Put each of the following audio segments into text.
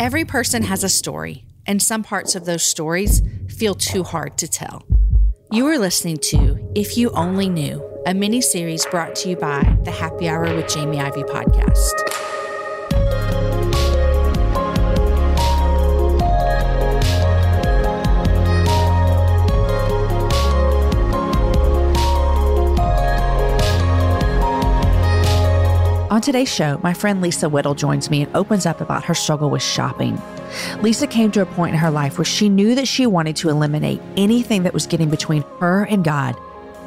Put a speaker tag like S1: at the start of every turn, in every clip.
S1: Every person has a story, and some parts of those stories feel too hard to tell. You are listening to If You Only Knew, a mini series brought to you by the Happy Hour with Jamie Ivey podcast. On today's show, my friend Lisa Whittle joins me and opens up about her struggle with shopping. Lisa came to a point in her life where she knew that she wanted to eliminate anything that was getting between her and God,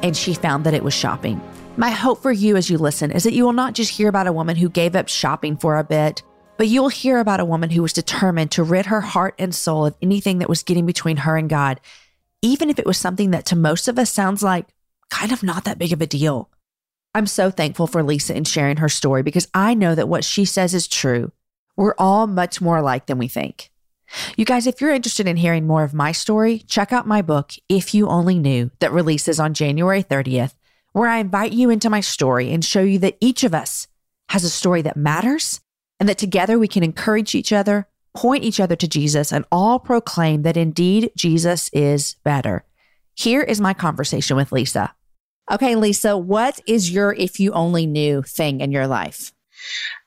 S1: and she found that it was shopping. My hope for you as you listen is that you will not just hear about a woman who gave up shopping for a bit, but you will hear about a woman who was determined to rid her heart and soul of anything that was getting between her and God, even if it was something that to most of us sounds like kind of not that big of a deal. I'm so thankful for Lisa and sharing her story because I know that what she says is true. We're all much more alike than we think. You guys, if you're interested in hearing more of my story, check out my book, If You Only Knew, that releases on January 30th, where I invite you into my story and show you that each of us has a story that matters and that together we can encourage each other, point each other to Jesus, and all proclaim that indeed Jesus is better. Here is my conversation with Lisa. Okay, Lisa, what is your if you only knew thing in your life?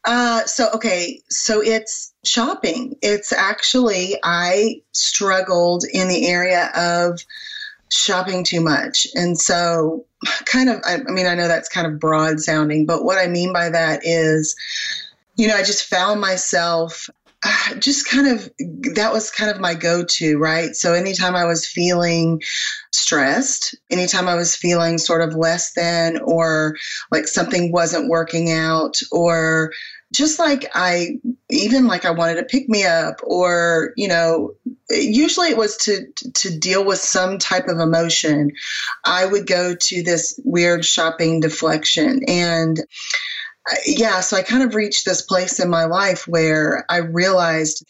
S2: Uh, so, okay, so it's shopping. It's actually, I struggled in the area of shopping too much. And so, kind of, I, I mean, I know that's kind of broad sounding, but what I mean by that is, you know, I just found myself just kind of that was kind of my go-to right? So anytime i was feeling stressed anytime i was feeling sort of less than or like something wasn't working out or just like i even like i wanted to pick me up or you know usually it was to to deal with some type of emotion i would go to this weird shopping deflection. And yeah, so I kind of reached this place in my life where I realized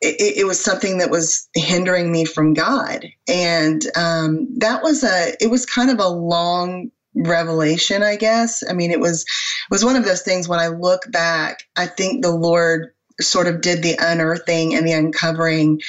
S2: it, it was something that was hindering me from God, and um, that was a it was kind of a long revelation, I guess. I mean, it was it was one of those things when I look back, I think the Lord sort of did the unearthing and the uncovering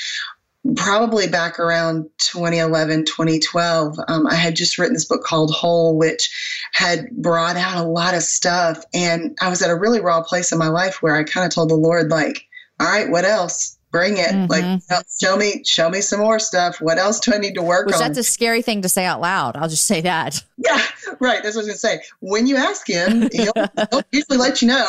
S2: probably back around 2011 2012 um, i had just written this book called whole which had brought out a lot of stuff. And i was at a really raw place in my life where i kind of told the lord like all right what else bring it. Mm-hmm. like show me show me some more stuff. What else do i need to work
S1: Which
S2: on?
S1: that's a scary thing to say out loud i'll just say that.
S2: Yeah right that's what i was going to say. When you ask him he'll, he'll usually let you know.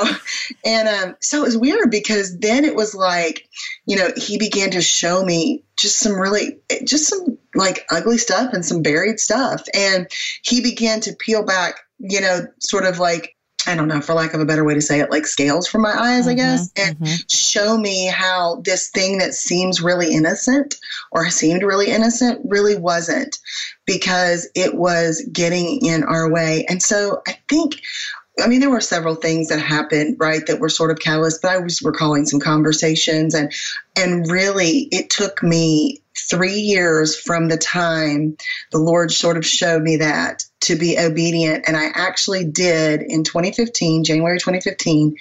S2: And um, so it was weird because then it was like you know he began to show me just some really just some like ugly stuff and some buried stuff. And he began to peel back you know sort of like I don't know, for lack of a better way to say it, like scales from my eyes, mm-hmm, I guess, and mm-hmm. show me how this thing that seems really innocent or seemed really innocent really wasn't because it was getting in our way. And so I think I mean, there were several things that happened, right, that were sort of catalyst, but I was recalling some conversations and and really it took me three years from the time the Lord sort of showed me that to be obedient. And I actually did in 2015, January 2015,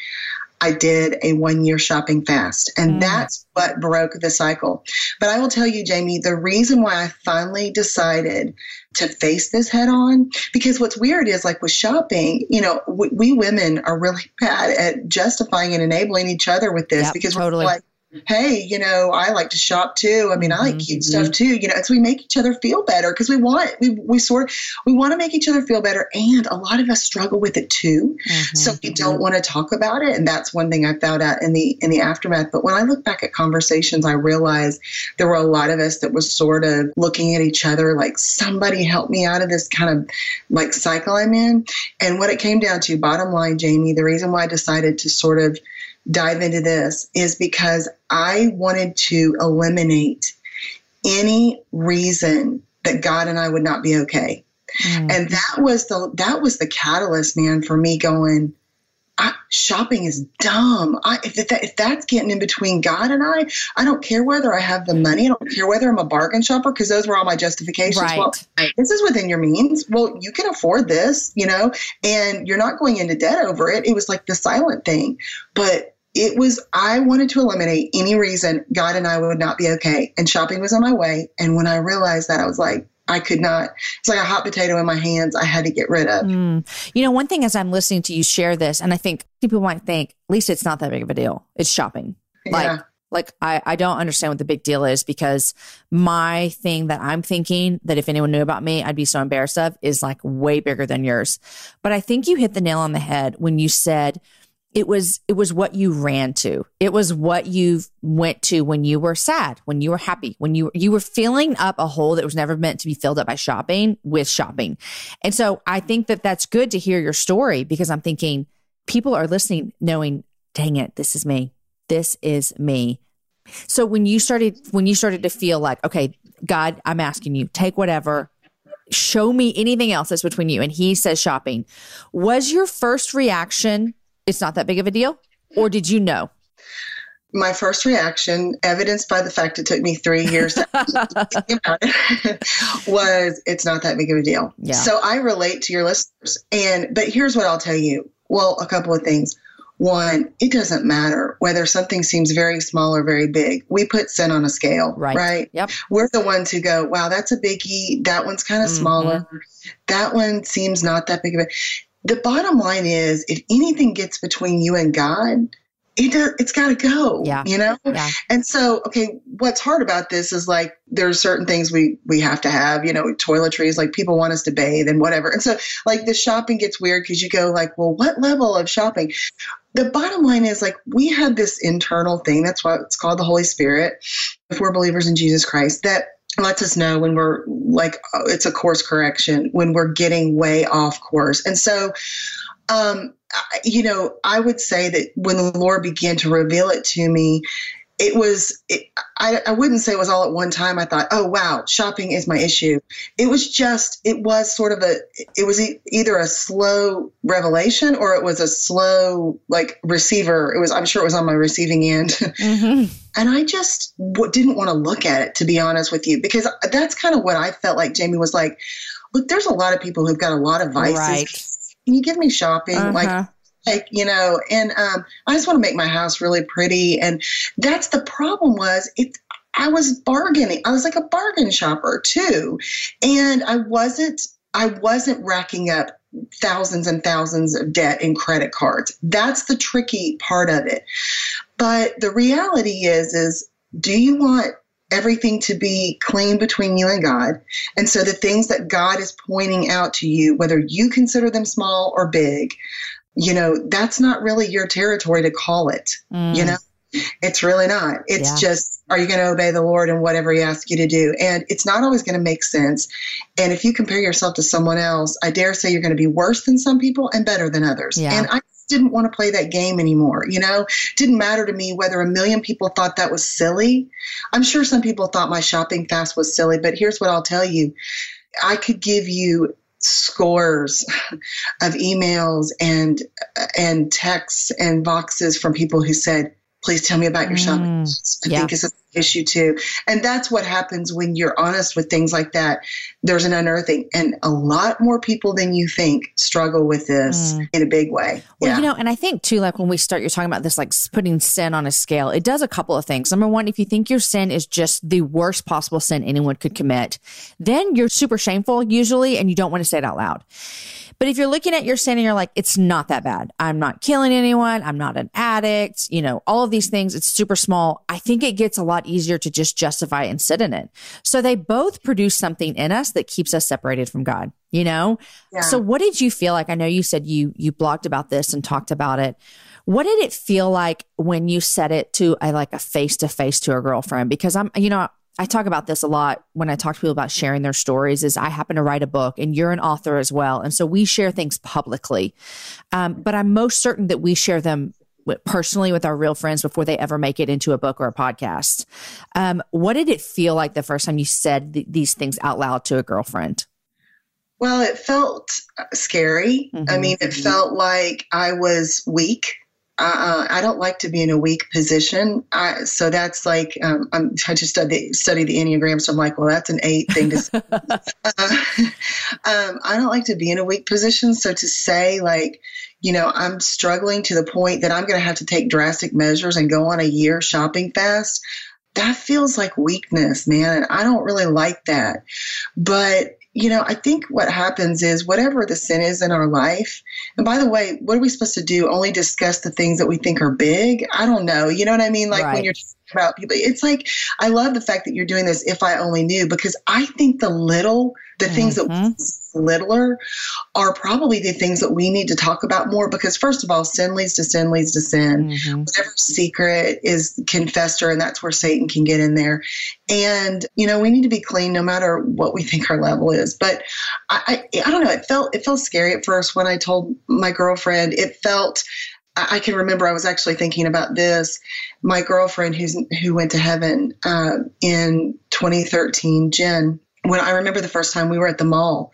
S2: I did a one year shopping fast. And mm. that's what broke the cycle. But I will tell you, Jamie, the reason why I finally decided to face this head on, because what's weird is like with shopping, you know, we, we women are really bad at justifying and enabling each other with this
S1: yep,
S2: because
S1: totally.
S2: we're like, hey, you know, I like to shop too. I mean, I like cute mm-hmm. stuff too. You know, so we make each other feel better because we want we we sort of we want to make each other feel better, and a lot of us struggle with it too. Mm-hmm. So we don't want to talk about it, and that's one thing I found out in the in the aftermath. But when I look back at conversations, I realized there were a lot of us that was sort of looking at each other like somebody help me out of this kind of like cycle I'm in. And what it came down to, bottom line, Jamie, the reason why I decided to sort of dive into this is because I wanted to eliminate any reason that God and I would not be okay. Mm. And that was the that was the catalyst, man, for me going. I, shopping is dumb. I, if, that, if that's getting in between God and I, I don't care whether I have the money. I don't care whether I'm a bargain shopper because those were all my justifications.
S1: Right.
S2: Well, this is within your means. Well, you can afford this, you know, and you're not going into debt over it. It was like the silent thing. But it was, I wanted to eliminate any reason God and I would not be okay. And shopping was on my way. And when I realized that, I was like, I could not. It's like a hot potato in my hands. I had to get rid of.
S1: Mm. You know, one thing as I'm listening to you share this, and I think people might think, at least it's not that big of a deal. It's shopping. Like, yeah. like I, I don't understand what the big deal is because my thing that I'm thinking that if anyone knew about me, I'd be so embarrassed of is like way bigger than yours. But I think you hit the nail on the head when you said it was it was what you ran to. It was what you went to when you were sad when you were happy when you you were filling up a hole that was never meant to be filled up by shopping with shopping. And so i think that that's good to hear your story because i'm thinking people are listening knowing dang it this is me. This is me. So when you started when you started to feel like okay god i'm asking you take whatever. Show me anything else that's between you. And he says shopping. Was your first reaction it's not that big of a deal? Or did you know?
S2: My first reaction, evidenced by the fact it took me three years to think about it, was it's not that big of a deal. Yeah. So I relate to your listeners. And but here's what I'll tell you. Well, a couple of things. One, it doesn't matter whether something seems very small or very big. We put sin on a scale, right? right?
S1: Yep.
S2: We're the ones who go, wow, that's a biggie. That one's kind of mm-hmm. smaller. That one seems not that big of a the bottom line is if anything gets between you and God, it does, it's got to go.
S1: Yeah.
S2: You know?
S1: Yeah.
S2: And so, okay, what's hard about this is like there's certain things we we have to have, you know, toiletries, like people want us to bathe and whatever. And so like the shopping gets weird because you go like, well, what level of shopping? The bottom line is like we have this internal thing. That's why it's called the Holy Spirit. If we're believers in Jesus Christ, that lets us know when we're like uh, it's a course correction when we're getting way off course. And so um you know i would say that when the lord began to reveal it to me it was it, I, I wouldn't say it was all at one time i thought oh wow shopping is my issue it was just it was sort of a it was e- either a slow revelation or it was a slow like receiver it was i'm sure it was on my receiving end mm-hmm. and i just w- didn't want to look at it to be honest with you because that's kind of what i felt like jamie was like look there's a lot of people who've got a lot of vices
S1: right.
S2: can you give me shopping uh-huh. like like you know and um, i just want to make my house really pretty. And that's the problem was it i was bargaining i was like a bargain shopper too. And i wasn't i wasn't racking up thousands and thousands of debt in credit cards. That's the tricky part of it. But the reality is is do you want everything to be clean between you and God. And so the things that God is pointing out to you, whether you consider them small or big, you know, that's not really your territory to call it. Mm. You know, it's really not. It's yeah. just, are you going to obey the Lord in whatever He asks you to do? And it's not always going to make sense. And if you compare yourself to someone else, I dare say you're going to be worse than some people and better than others.
S1: Yeah.
S2: And I didn't want to play that game anymore. You know, didn't matter to me whether a million people thought that was silly. I'm sure some people thought my shopping fast was silly, but here's what I'll tell you. I could give you scores of emails and and texts and boxes from people who said, "Please tell me about your mm, I yeah. think it's an issue too, and that's what happens when you're honest with things like that. There's an unearthing, and a lot more people than you think struggle with this mm. in a big way.
S1: Well, yeah. you know, and I think too, like when we start, you're talking about this, like putting sin on a scale. It does a couple of things. Number one, if you think your sin is just the worst possible sin anyone could commit, then you're super shameful usually, and you don't want to say it out loud. But if you're looking at your sin and you're like, it's not that bad. I'm not killing anyone. I'm not an addict. You know, all of these things, it's super small. I think it gets a lot easier to just justify and sit in it. So they both produce something in us that keeps us separated from God, you know? Yeah. So what did you feel like? I know you said you, you blogged about this and talked about it. What did it feel like when you said it to a, like a face to face to a girlfriend? Because I'm, you know, I talk about this a lot when I talk to people about sharing their stories is I happen to write a book and you're an author as well. And so we share things publicly. Um, but I'm most certain that we share them personally with our real friends before they ever make it into a book or a podcast. Um, what did it feel like the first time you said th- these things out loud to a girlfriend?
S2: Well, it felt scary. Mm-hmm. I mean, it felt like I was weak uh, I don't like to be in a weak position. I, so that's like um, i just study, study the Enneagram, so I'm like, well, that's an eight thing to say. uh, um, I don't like to be in a weak position. So to say like, you know, I'm struggling to the point that I'm going to have to take drastic measures and go on a year shopping fast. That feels like weakness, man. And I don't really like that. But you know, I think what happens is whatever the sin is in our life, and by the way, what are we supposed to do? Only discuss the things that we think are big? I don't know. You know what I mean? Like right. when you're talking about people, it's like, I love the fact that you're doing this if I only knew, because I think the little, the mm-hmm. things that mm-hmm littler are probably the things that we need to talk about more because first of all sin leads to sin leads to sin. Mm-hmm. whatever secret is confessor and that's where satan can get in there. And you know we need to be clean no matter what we think our level is. But i i, I don't know. It felt it felt scary at first when i told my girlfriend. It felt I can remember I was actually thinking about this. My girlfriend, who's who went to heaven uh, in 2013, Jen, when I remember the first time we were at the mall,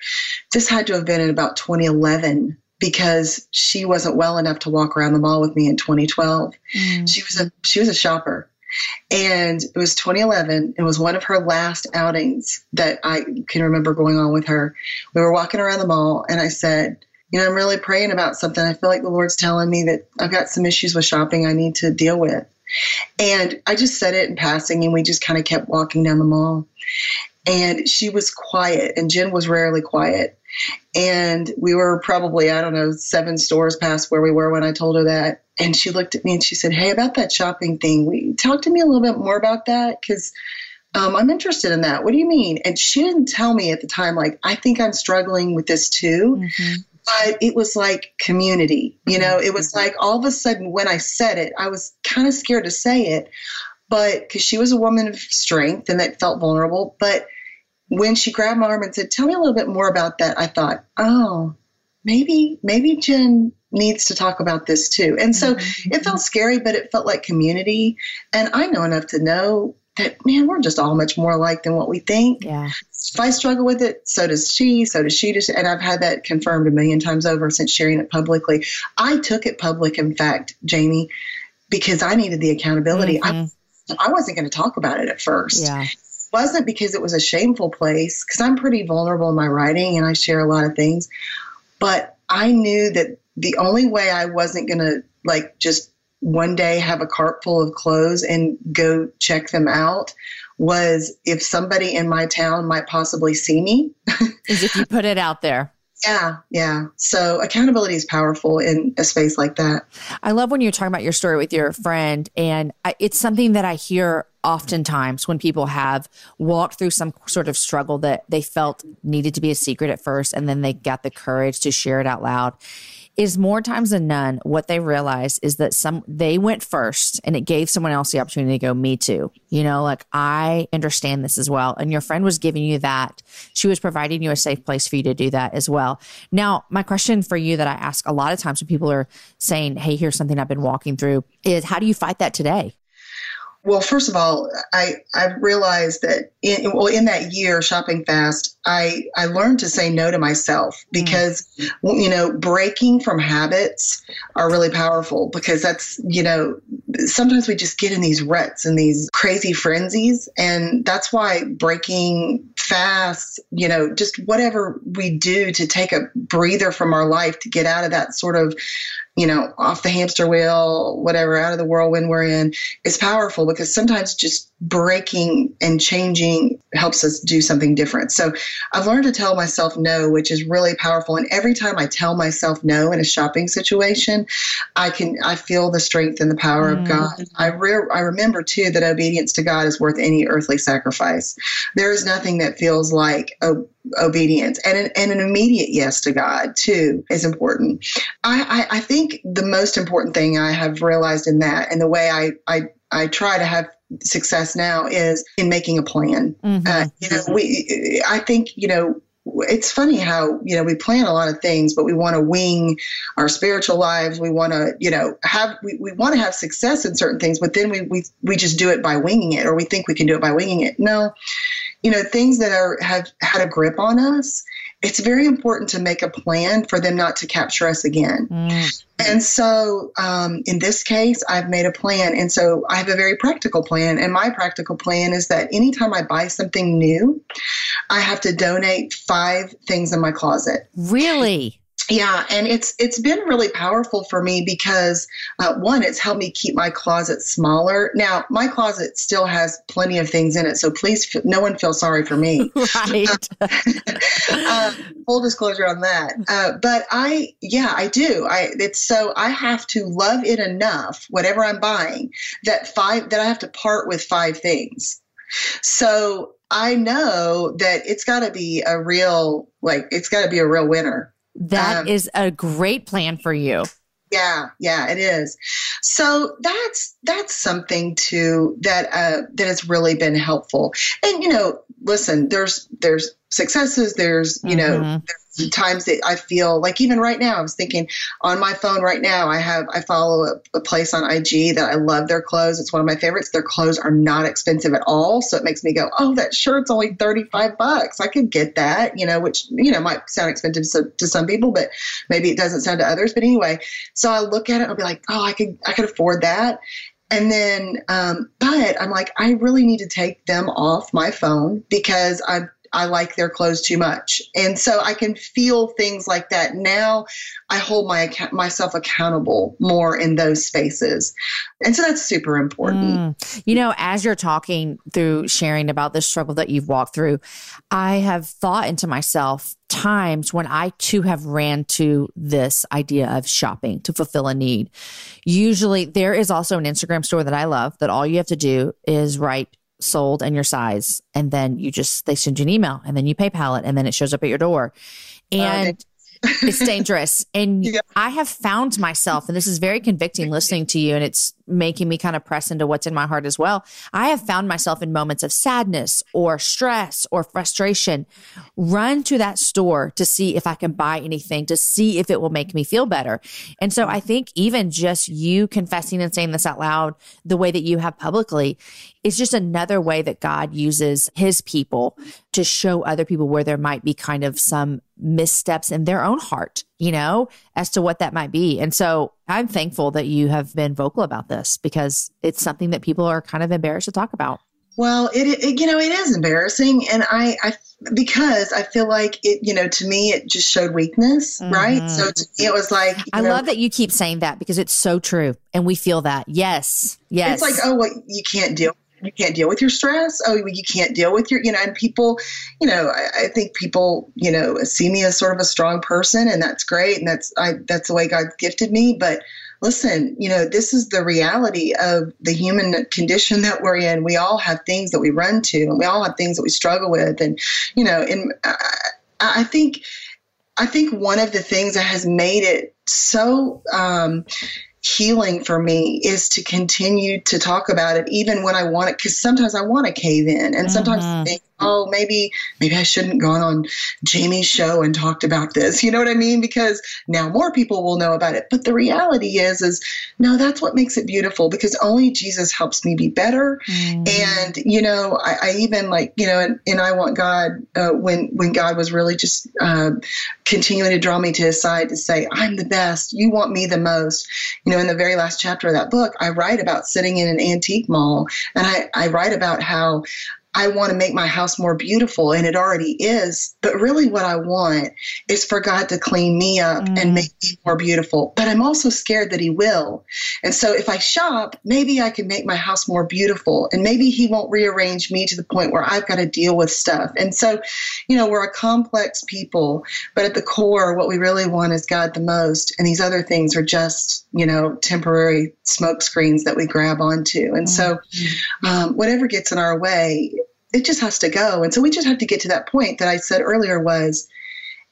S2: this had to have been in about 2011 because she wasn't well enough to walk around the mall with me in 2012. Mm. She was a she was a shopper. And it was 2011. It was one of her last outings that I can remember going on with her. We were walking around the mall, and I said, You know, I'm really praying about something. I feel like the Lord's telling me that I've got some issues with shopping I need to deal with. And I just said it in passing, and we just kind of kept walking down the mall and she was quiet and jen was rarely quiet. And we were probably i don't know seven stores past where we were when i told her that. And she looked at me and she said hey about that shopping thing we talk to me a little bit more about that? Because um, i'm interested in that. What do you mean? And she didn't tell me at the time like i think i'm struggling with this too. Mm-hmm. but it was like community you know? It was like all of a sudden when i said it i was kind of scared to say it but because she was a woman of strength and that felt vulnerable. But when she grabbed my arm and said, Tell me a little bit more about that, I thought, Oh, maybe, maybe Jen needs to talk about this too. And so mm-hmm. it felt scary, but it felt like community. And I know enough to know that, man, we're just all much more alike than what we think.
S1: Yeah.
S2: If I struggle with it, so does she, so does she. And I've had that confirmed a million times over since sharing it publicly. I took it public, in fact, Jamie, because I needed the accountability. Mm-hmm. I I wasn't going to talk about it at first.
S1: Yeah.
S2: It wasn't because it was a shameful place, because I'm pretty vulnerable in my writing and I share a lot of things. But I knew that the only way I wasn't going to like just one day have a cart full of clothes and go check them out was if somebody in my town might possibly see me.
S1: Is if you put it out there.
S2: Yeah, yeah. So accountability is powerful in a space like that.
S1: I love when you're talking about your story with your friend, and I, it's something that I hear oftentimes when people have walked through some sort of struggle that they felt needed to be a secret at first, and then they got the courage to share it out loud is more times than none what they realize is that some they went first and it gave someone else the opportunity to go me too. You know like i understand this as well. And your friend was giving you that. She was providing you a safe place for you to do that as well. Now my question for you that i ask a lot of times when people are saying hey here's something i've been walking through is how do you fight that today
S2: well, first of all, I, I realized that in, well, in that year shopping fast, I, I learned to say no to myself mm. because, mm. you know, breaking from habits are really powerful because that's, you know, sometimes we just get in these ruts and these crazy frenzies. And that's why breaking fast, you know, just whatever we do to take a breather from our life to get out of that sort of you know, off the hamster wheel, whatever, out of the whirlwind we're in, is powerful because sometimes just breaking and changing helps us do something different. So I've learned to tell myself no, which is really powerful. And every time I tell myself no in a shopping situation, I can I feel the strength and the power mm. of God. I re- I remember too that obedience to God is worth any earthly sacrifice. There is nothing that feels like a obedience and an, and an immediate yes to God too is important. I, I, I think the most important thing I have realized in that and the way I, I, I try to have success now is in making a plan. Mm-hmm. Uh, you know, we, I think, you know, it's funny how you know we plan a lot of things but we want to wing our spiritual lives we want to you know have we, we want to have success in certain things but then we, we we just do it by winging it or we think we can do it by winging it no you know things that are have had a grip on us it's very important to make a plan for them not to capture us again. Mm. And so um, in this case, I've made a plan. And so I have a very practical plan. And my practical plan is that anytime I buy something new, I have to donate five things in my closet.
S1: Really?
S2: Yeah and it's it's been really powerful for me because uh, one it's helped me keep my closet smaller. Now my closet still has plenty of things in it so please no one feel sorry for me.
S1: Right.
S2: Uh, full disclosure on that. Uh, but i yeah i do. I it's so i have to love it enough whatever i'm buying that five that i have to part with five things. So i know that it's got to be a real like it's got to be a real winner
S1: that um, is a great plan for you.
S2: Yeah, yeah, it is. So that's that's something too that uh, that has really been helpful. And you know, listen, there's there's successes. There's you mm-hmm. know times that I feel like even right now, I was thinking on my phone right now, I have, I follow a, a, place on IG that I love their clothes. It's one of my favorites. Their clothes are not expensive at all. So it makes me go, oh, that shirt's only 35 bucks. I could get that, you know, which, you know, might sound expensive to, to some people, but maybe it doesn't sound to others. But anyway, so I look at it I'll be like, oh, I could, I could afford that. And then, um, but I'm like, I really need to take them off my phone because I'm I like their clothes too much. And so I can feel things like that. Now I hold my myself accountable more in those spaces. And so that's super important.
S1: Mm. You know, as you're talking through sharing about the struggle that you've walked through, I have thought into myself times when I too have ran to this idea of shopping to fulfill a need. Usually there is also an Instagram store that I love that all you have to do is write sold and your size. And then you just, they send you an email and then you PayPal it and then it shows up at your door. Uh, and it's dangerous. And yeah. I have found myself, and this is very convicting listening to you, and it's making me kind of press into what's in my heart as well. I have found myself in moments of sadness or stress or frustration, run to that store to see if I can buy anything, to see if it will make me feel better. And so I think even just you confessing and saying this out loud, the way that you have publicly, is just another way that God uses his people to show other people where there might be kind of some missteps in their own heart, you know, as to what that might be. And so I'm thankful that you have been vocal about this because it's something that people are kind of embarrassed to talk about.
S2: Well, it, it you know, it is embarrassing. And I, I, because I feel like it, you know, to me, it just showed weakness, mm-hmm. right? So me, it was like,
S1: I know, love that you keep saying that because it's so true. And we feel that. Yes. Yes.
S2: It's like, oh, well, you can't deal you can't deal with your stress. Oh, you can't deal with your, you know, and people, you know, I, I, think people, you know, see me as sort of a strong person and that's great. And that's, I, that's the way God gifted me. But listen, you know, this is the reality of the human condition that we're in. We all have things that we run to and we all have things that we struggle with. And, you know, and I, I think, I think one of the things that has made it so, um, healing for me is to continue to talk about it even when I want it because sometimes I want to cave in and sometimes mm-hmm. I think oh, maybe maybe I shouldn't gone on Jamie's show and talked about this. You know what I mean? Because now more people will know about it. But the reality is, is no, that's what makes it beautiful because only Jesus helps me be better. Mm. And you know, I, I, even like you know, and, and I want God uh, when when God was really just uh, continuing to draw me to His side to say, I'm the best. You want me the most. You know, in the very last chapter of that book, I write about sitting in an antique mall, and I, I write about how I want to make my house more beautiful, and it already is. But really, what I want is for God to clean me up mm. and make me more beautiful. But I'm also scared that He will. And so, if I shop, maybe I can make my house more beautiful, and maybe He won't rearrange me to the point where I've got to deal with stuff. And so, you know, we're a complex people, but at the core, what we really want is God the most. And these other things are just, you know, temporary smoke screens that we grab onto. And mm. so, um, whatever gets in our way, it just has to go. And so we just have to get to that point that I said earlier was,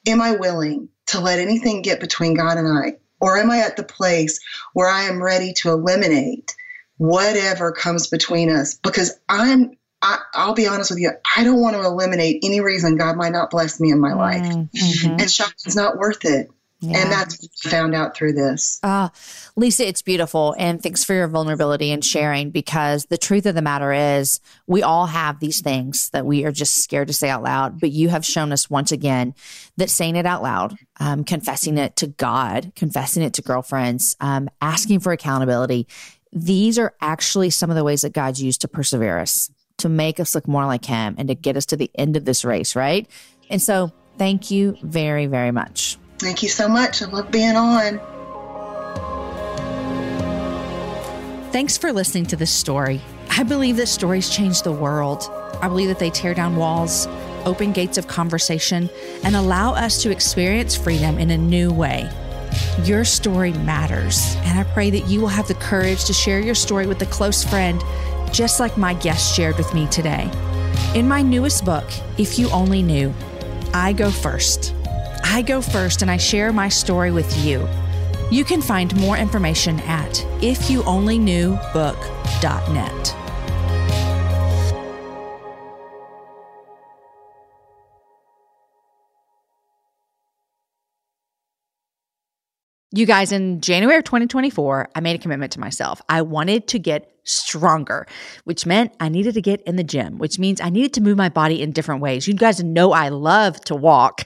S2: am I willing to let anything get between God and I? Or am I at the place where I am ready to eliminate whatever comes between us? Because I'm, I, will be honest with you, I don't want to eliminate any reason God might not bless me in my life. Mm-hmm. And shopping's not worth it. Yeah. And that's found out through this.
S1: Uh, Lisa, it's beautiful. And thanks for your vulnerability and sharing because the truth of the matter is we all have these things that we are just scared to say out loud. But you have shown us once again that saying it out loud, um, confessing it to God, confessing it to girlfriends, um, asking for accountability, these are actually some of the ways that God's used to persevere us, to make us look more like Him, and to get us to the end of this race, right? And so, thank you very, very much.
S2: Thank you so much. I love being on.
S1: Thanks for listening to this story. I believe that stories change the world. I believe that they tear down walls, open gates of conversation, and allow us to experience freedom in a new way. Your story matters, and I pray that you will have the courage to share your story with a close friend, just like my guest shared with me today. In my newest book, If You Only Knew, I go first. I go first and I share my story with you. You can find more information at ifyouonlyknewbook.net. You guys, in January of 2024, I made a commitment to myself. I wanted to get stronger, which meant I needed to get in the gym, which means I needed to move my body in different ways. You guys know I love to walk.